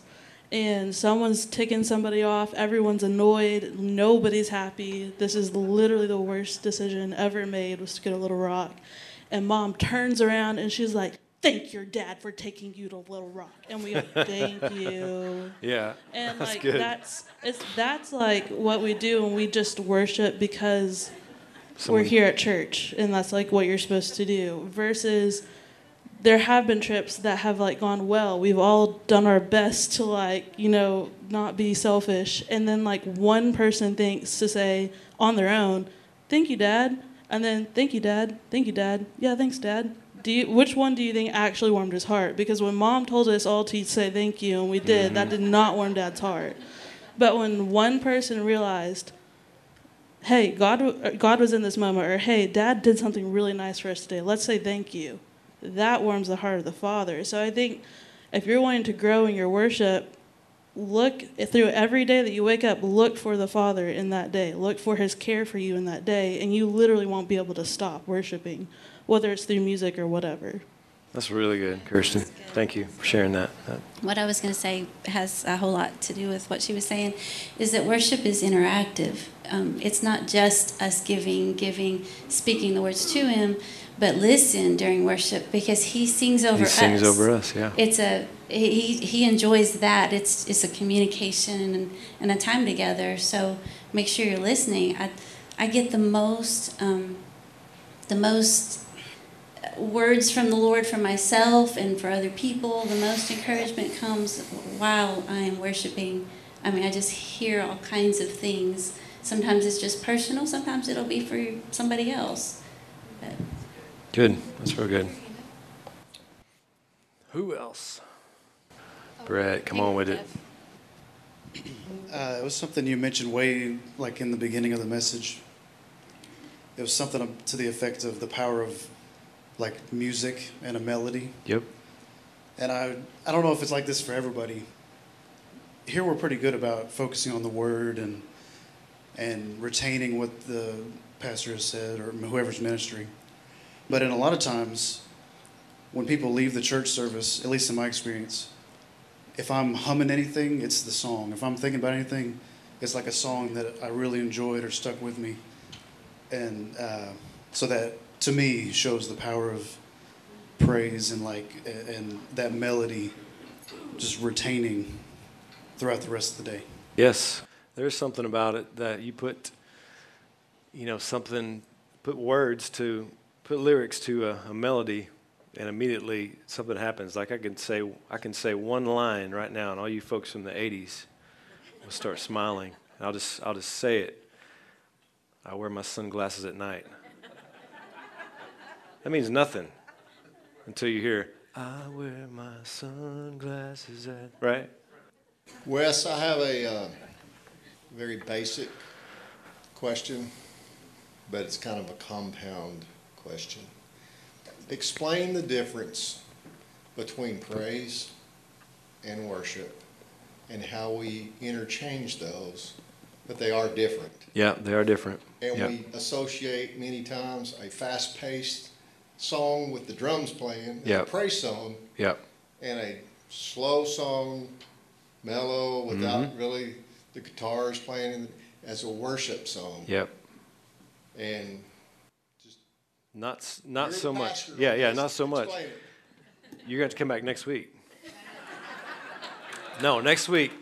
S5: And someone's ticking somebody off. Everyone's annoyed. Nobody's happy. This is literally the worst decision ever made was to go to Little Rock. And mom turns around and she's like, "Thank your dad for taking you to Little Rock." And we go, "Thank you."
S1: Yeah.
S5: And
S1: That's
S5: like
S1: good.
S5: that's it's that's like what we do and we just worship because
S1: Someone-
S5: we're here at church and that's like what you're supposed to do versus there have been trips that have like gone well. We've all done our best to like you know not be selfish and then like one person thinks to say on their own thank you dad and then thank you dad thank you dad yeah thanks dad. Do you, which one do you think actually warmed his heart? Because when mom told us all to say thank you and we did that mm-hmm. did not warm dad's heart. But when one person realized hey, God, God was in this moment, or hey, Dad did something really nice for us today. Let's say thank you. That warms the heart of the Father. So I think if you're wanting to grow in your worship, look through every day that you wake up, look for the Father in that day. Look for His care for you in that day, and you literally won't be able to stop worshiping, whether it's through music or whatever.
S1: That's really good, Kirsten. Thank you for sharing that. That-
S6: what I was going to say has a whole lot to do with what she was saying, is that worship is interactive. Um, it's not just us giving, giving, speaking the words to Him, but listen during worship because He sings over
S1: He
S6: us.
S1: He sings over us, yeah.
S6: It's a he he enjoys that. It's it's a communication and, and a time together. So make sure you're listening. I I get the most um, the most words from the Lord for myself and for other people. The most encouragement comes while I am worshiping. I mean, I just hear all kinds of things. Sometimes it's just personal, sometimes it'll be for somebody else. But
S1: Good. That's real good. Who else? Brett, come on with it.
S7: Uh, it was something you mentioned way like in the beginning of the message. It was something to the effect of the power of like music and a melody.
S1: Yep.
S7: And I, I don't know if it's like this for everybody. Here we're pretty good about focusing on the word and and retaining what the pastor has said or whoever's ministering. But in a lot of times, when people leave the church service, at least in my experience, if I'm humming anything, it's the song. If I'm thinking about anything, it's like a song that I really enjoyed or stuck with me. And uh, so that to me shows the power of praise and like and that melody just retaining throughout the rest of the day.
S1: Yes, there's something about it that you put, you know, something, put words to, put lyrics to a, a melody, and immediately something happens. Like I can say, I can say one line right now, and all you folks from the '80s will start smiling. I'll just, I'll just say it. I wear my sunglasses at night. That means nothing until you hear, I wear my sunglasses at, right?
S8: Wes, I have a uh, very basic question, but it's kind of a compound question. Explain the difference between praise and worship and how we interchange those, but they are different.
S1: Yeah, they are different.
S8: And
S1: yeah.
S8: we associate many times a fast paced song with the drums playing,
S1: Yeah.
S8: a praise song,
S1: yeah.
S8: and a slow song, mellow, without
S1: Mm-hmm.
S8: really the guitars playing in, as a worship song.
S1: Yep.
S8: And
S1: Not s- not
S8: you're
S1: so
S8: the
S1: much.
S8: pastor,
S1: Yeah, yeah,
S8: just
S1: not so much.
S8: explain it.
S1: You're going to come back next week. no, next week.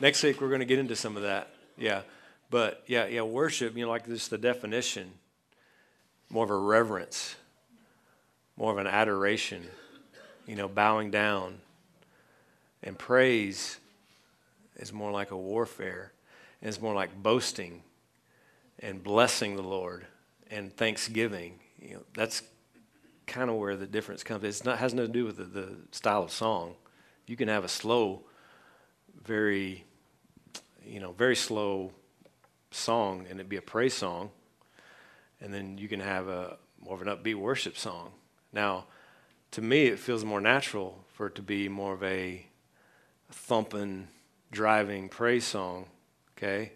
S1: Next week we're going to get into some of that. Yeah. But yeah, yeah, worship, you know, like just the definition, more of a reverence, more of an adoration, you know, bowing down. And praise is more like a warfare. And it's more like boasting and blessing the Lord and thanksgiving. You know, that's kind of where the difference comes. It's not has nothing to do with the, the style of song. You can have a slow, very, you know, very slow song and it be a praise song, and then you can have a more of an upbeat worship song. Now, to me, it feels more natural for it to be more of a thumping, driving praise song, okay?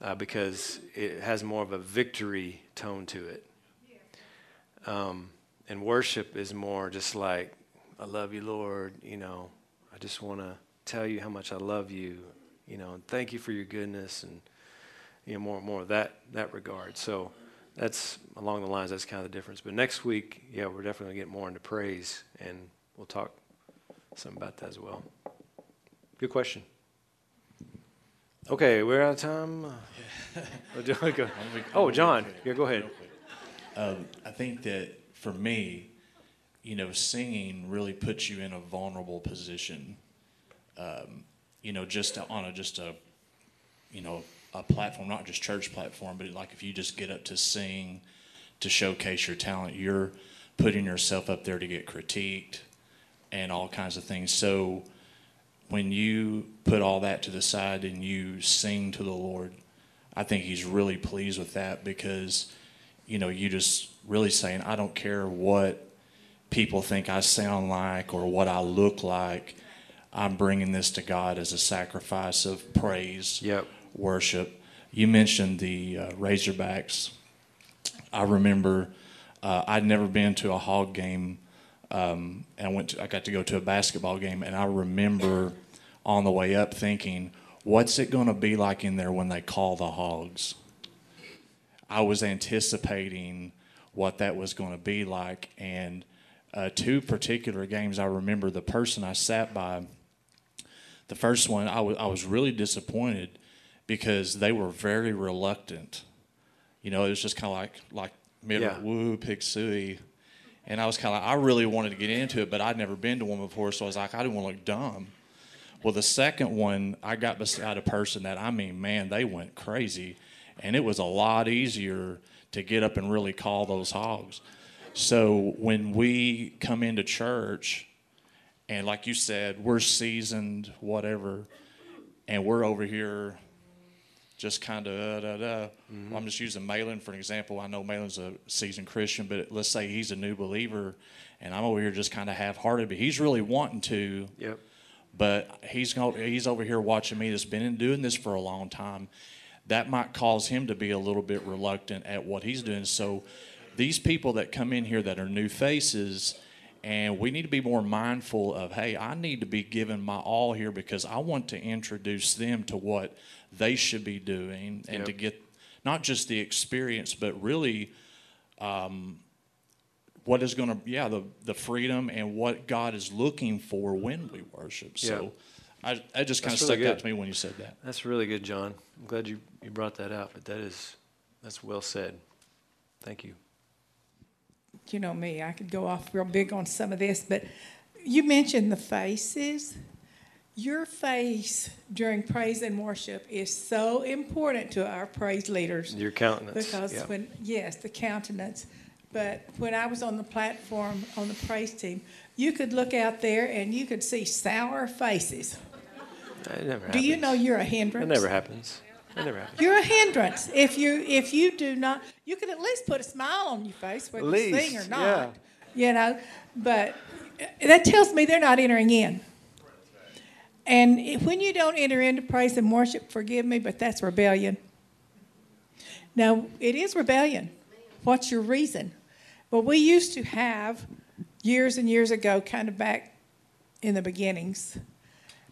S1: Uh, because it has more of a victory tone to it. Um, and worship is more just like, I love you, Lord. You know, I just want to tell you how much I love you. You know, and thank you for your goodness, and you know, more and more of that that regard. So that's along the lines. That's kind of the difference. But next week, yeah, we're definitely gonna get more into praise, and we'll talk some about that as well. Good question. Okay, we're out of time. Oh, do I go- Oh, John, yeah, go ahead.
S9: Um, I think that for me, you know, singing really puts you in a vulnerable position. Um, you know, just on a just a, you know, a platform, not just church platform, but like if you just get up to sing, to showcase your talent, you're putting yourself up there to get critiqued, and all kinds of things. So when you put all that to the side and you sing to the Lord, I think He's really pleased with that because, you know, you just really saying, I don't care what people think I sound like or what I look like. I'm bringing this to God as a sacrifice of praise,
S1: Yep.
S9: Worship. You mentioned the uh, Razorbacks. I remember uh, I'd never been to a hog game, um, and I went. To, I got to go to a basketball game, and I remember on the way up thinking, "What's it going to be like in there when they call the hogs?" I was anticipating what that was going to be like, and uh, two particular games I remember. The person I sat by, the first one, I was I was really disappointed because they were very reluctant. You know, it was just kind of like like middle
S1: Yeah.
S9: woo pig sooie. And I was kind of like, I really wanted to get into it, but I'd never been to one before, so I was like, I didn't want to look dumb. Well, the second one, I got beside a person that, I mean, man, they went crazy. And it was a lot easier to get up and really call those hogs. So when we come into church, and like you said, we're seasoned, whatever, and we're over here just kind of uh. Well, I'm just using Malin for an example. I know Malin's a seasoned Christian, but let's say he's a new believer, and I'm over here just kind of half-hearted, but he's really wanting to.
S1: Yep.
S9: But he's he's over here watching me that's been in doing this for a long time. That might cause him to be a little bit reluctant at what he's doing. So these people that come in here that are new faces, and we need to be more mindful of, hey, I need to be giving my all here because I want to introduce them to what they should be doing and
S1: Yep.
S9: to get not just the experience, but really um, what is going to, yeah, the, the freedom and what God is looking for when we worship. So I, I just kind of
S1: That's really
S9: stuck out to me when you said that.
S1: That's really good, John. I'm glad you, you brought that out, but that is, that's well said. Thank you.
S10: you know me, I could go off real big on some of this, but you mentioned the faces. Your face during praise and worship is so important to our praise leaders.
S1: Your countenance.
S10: Because
S1: yeah.
S10: when, yes, the countenance. But when I was on the platform on the praise team, you could look out there and you could see sour faces.
S1: It never happens.
S10: Do you know you're a
S1: That
S10: It
S1: never happens. It never happens.
S10: You're a hindrance. If you if you do not, you can at least put a smile on your face whether
S1: At
S10: you sing or
S1: least,
S10: not.
S1: yeah.
S10: You know, but that tells me they're not entering in. And if- when you don't enter into praise and worship, forgive me, but that's rebellion. Now it is rebellion. What's your reason? Well, we used to have years and years ago, kind of back in the beginnings,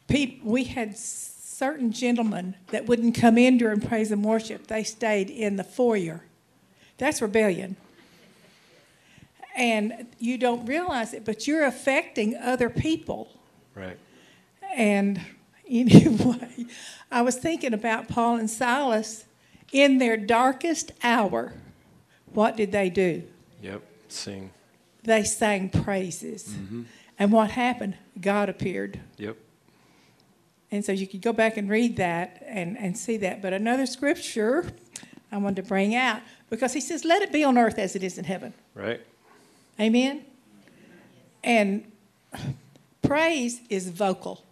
S10: peop we had certain gentlemen that wouldn't come in during praise and worship. They stayed in the foyer. That's rebellion. And you don't realize it, but you're affecting other people.
S1: Right.
S10: And anyway, I was thinking about Paul and Silas in their darkest hour. What did they do?
S1: Yep. Sing.
S10: They sang praises. Mm-hmm. And what happened? God appeared.
S1: Yep.
S10: And so you could go back and read that and, and see that. But another scripture I wanted to bring out because he says, Let it be on earth as it is in heaven.
S1: Right.
S10: Amen? And praise is vocal.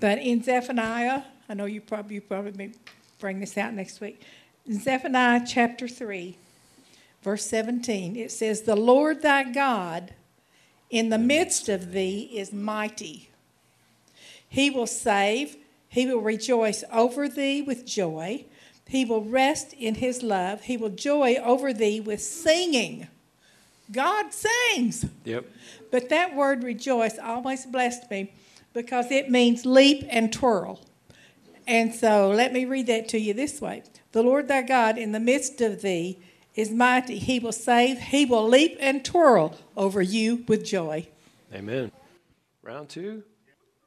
S10: But in Zephaniah, I know you probably, you probably may bring this out next week. In Zephaniah chapter 3, verse 17, it says, The Lord thy God in the midst of thee is mighty. He will save, he will rejoice over thee with joy. He will rest in his love. He will joy over thee with singing. God sings.
S1: Yep.
S10: But that word rejoice always blessed me because it means leap and twirl. And so let me read that to you this way The Lord thy God in the midst of thee is mighty. He will save, he will leap and twirl over you with joy.
S1: Amen. Round two.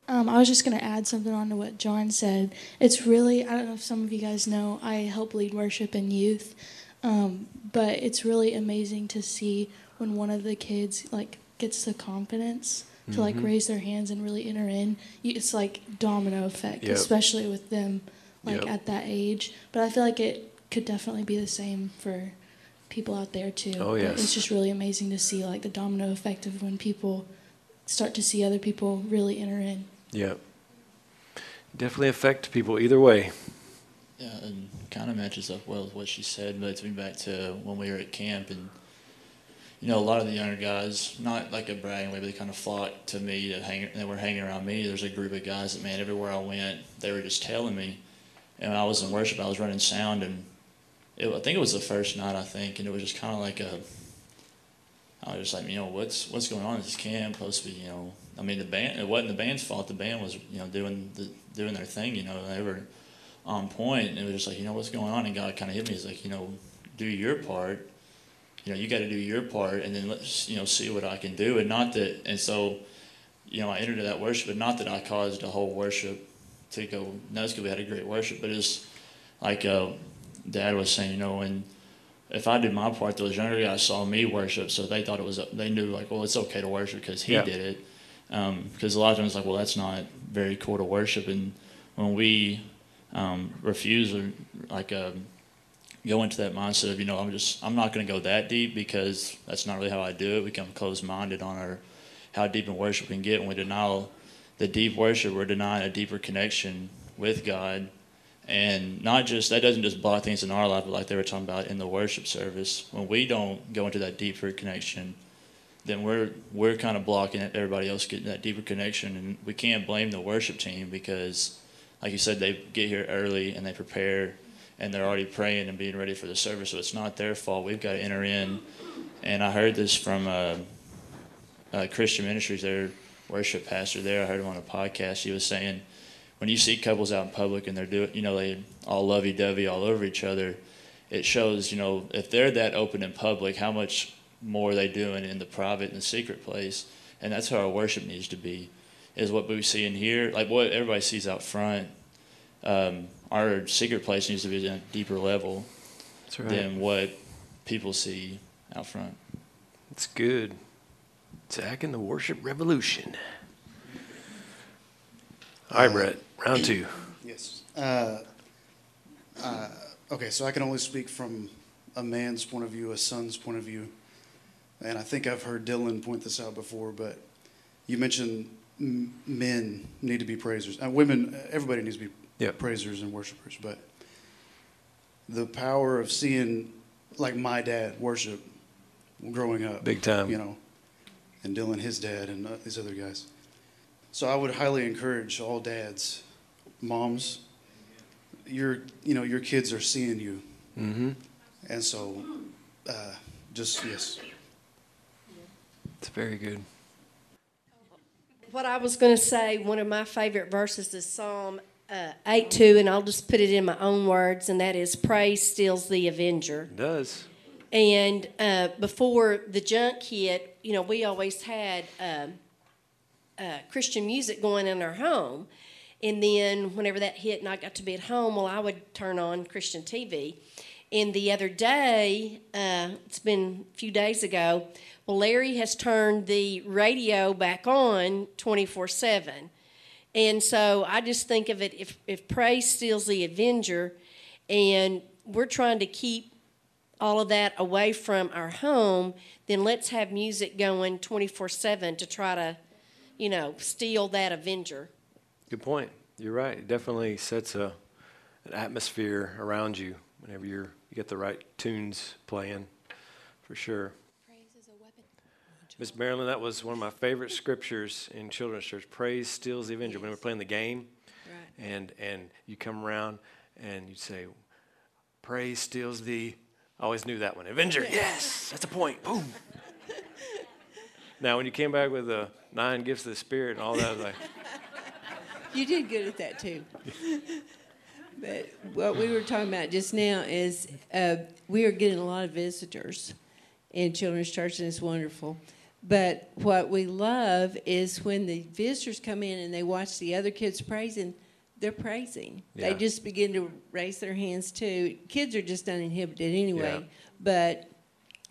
S5: Um, I was just going to add something on to what John said. It's really, I don't know if some of you guys know, I help lead worship in youth. Um, but it's really amazing to see when one of the kids like gets the confidence to like
S1: Mm-hmm.
S5: raise their hands and really enter in. It's like domino effect,
S1: Yep.
S5: especially with them like
S1: Yep.
S5: at that age. But I feel like it could definitely be the same for people out there too.
S1: Oh,
S5: But
S1: yes.
S5: It's just really amazing to see like the domino effect of when people start to see other people really enter in.
S1: Yep. Definitely affect people either way.
S2: Yeah, and kind of matches up well with what she said, but it's me back to when we were at camp and you know, a lot of the younger guys, not like a bragging way, but they kind of flocked to me to hang. They were hanging around me. There's a group of guys that, man, everywhere I went, they were just telling me. And when I was in worship, I was running sound, and it, I think it was the first night, I think, and it was just kind of like a. I was just like, you know, what's what's going on at this camp? Supposed to be, you know, I mean, the band. It wasn't the band's fault. The band was, you know, doing the doing their thing. You know, they were on point, and it was just like, you know, what's going on? And God kind of hit me. He's like, you know, do your part you know, you got to do your part, and then let's, you know, see what I can do. And not that, and so, you know, I entered into that worship, but not that I caused the whole worship to go nuts because we had a great worship, but it's like uh, Dad was saying, you know, and if I did my part, those younger guys saw me worship, so they thought it was, they knew like, well, it's okay to worship because he
S1: Yeah.
S2: did it. Because a lot of times, like, well, that's not very cool to worship, and when we um, refuse or like. Um, go into that mindset of you know I'm just I'm not going to go that deep because that's not really how I do it. We become closed-minded on our how deep in worship we can get when we deny the deep worship. We're denying a deeper connection with God And not just that doesn't just block things in our life, but like they were talking about in the worship service, when we don't go into that deeper connection, then we're we're kind of blocking everybody else getting that deeper connection, and we can't blame the worship team because, like you said, they get here early and they prepare, and they're already praying and being ready for the service, so it's not their fault. We've got to enter in, and I heard this from uh, uh, Christian Ministries, their worship pastor there. I heard him on a podcast. He was saying when you see couples out in public and they're doing, you know, they all lovey-dovey all over each other, it shows, you know, if they're that open in public, how much more are they doing in the private and the secret place? And that's how our worship needs to be, is what we see in here, like what everybody sees out front. Um, our secret place needs to be at a deeper level
S1: That's right.
S2: than what people see out front.
S1: It's good. Zach and the worship revolution. All right, Brett, round two.
S7: Yes. Uh, uh, okay, so I can only speak from a man's point of view, a son's point of view. And I think I've heard Dylan point this out before, but you mentioned m- men need to be praisers. And women, everybody needs to be
S1: Yep.
S7: praisers and worshipers. But the power of seeing, like my dad, worship growing up.
S1: Big time.
S7: You know, and Dylan, his dad, and uh, these other guys. So I would highly encourage all dads, moms, your you know your kids are seeing you,
S1: Mm-hmm.
S7: and so uh, just yes.
S1: It's very good.
S11: What I was going to say, one of my favorite verses is Psalm uh, 8 2, and I'll just put it in my own words, and that is Praise steals the avenger.
S1: It does.
S11: And uh, before the junk hit, you know, we always had um, uh, Christian music going in our home. And then whenever that hit and I got to be at home, well, I would turn on Christian TV. And the other day, uh, it's been a few days ago, well, Larry has turned the radio back on 24 7. And so I just think of it if, if praise steals the avenger, and we're trying to keep all of that away from our home, then let's have music going 24 7 to try to, you know, steal that avenger.
S1: Good point. You're right. It definitely sets a an atmosphere around you whenever you're you get the right tunes playing, for sure. Miss Marilyn, that was one of my favorite scriptures in children's church. Praise steals the avenger. When we're playing the game,
S11: Right.
S1: and and you come around and you say, "Praise steals the." I always knew that one. Avenger. Yes, that's a point. Boom. now, when you came back with the nine gifts of the Spirit and all that, I was like,
S12: You did good at that too. but what we were talking about just now is uh, we are getting a lot of visitors in children's church, and it's wonderful. But what we love is when the visitors come in and they watch the other kids praising, they're praising.
S1: Yeah.
S12: They just begin to raise their hands too. Kids are just uninhibited anyway.
S1: Yeah.
S12: But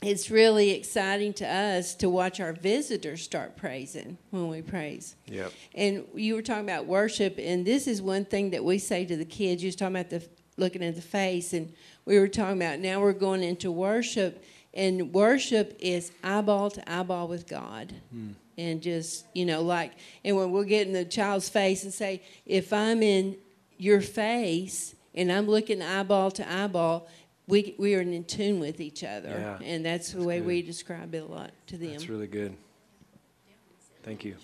S12: it's really exciting to us to watch our visitors start praising when we praise.
S1: "Yep."
S12: And you were talking about worship, and this is one thing that we say to the kids. You was talking about the looking at the face, and we were talking about now we're going into worship, and worship is eyeball to eyeball with God, hmm. and just you know like, and when we'll get in the child's face and say, if I'm in your face and I'm looking eyeball to eyeball. We, we are in tune with each other,
S1: Yeah,
S12: and that's the way
S1: good.
S12: we describe it a lot to them.
S1: That's really good. Thank you.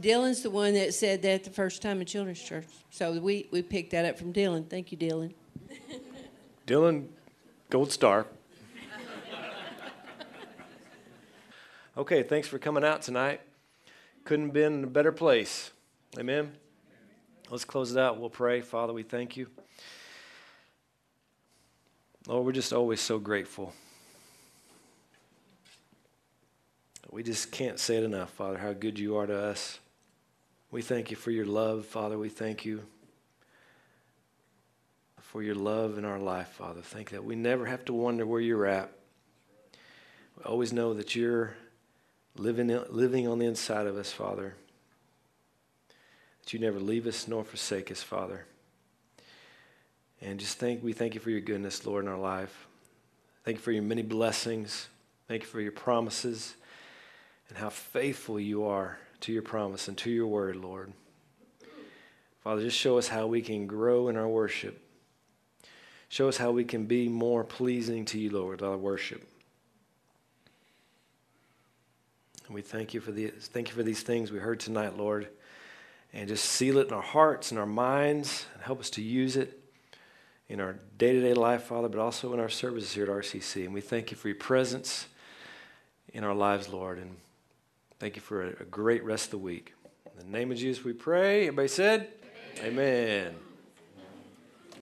S12: Dylan's the one that said that the first time in children's church. So we, we picked that up from Dylan. Thank you, Dylan.
S1: Dylan, gold star. Okay, thanks for coming out tonight. Couldn't have been in a better place. Amen. Let's close it out. We'll pray. Father, we thank you. Lord, we're just always so grateful. We just can't say it enough, Father, how good you are to us. We thank you for your love, Father. We thank you for your love in our life, Father. Thank that we never have to wonder where you're at. We always know that you're living, living on the inside of us, Father. That you never leave us nor forsake us, Father. And just thank we thank you for your goodness, Lord, in our life. Thank you for your many blessings. Thank you for your promises and how faithful you are to your promise and to your word, Lord. Father, just show us how we can grow in our worship Show us how we can be more pleasing to you, Lord, with our worship. And we thank you for the thank you for these things we heard tonight, Lord. And just seal it in our hearts and our minds and help us to use it in our day-to-day life, Father, but also in our services here at RCC. And we thank you for your presence in our lives, Lord. And thank you for a, a great rest of the week. In the name of Jesus we pray. Everybody said? Amen. Amen.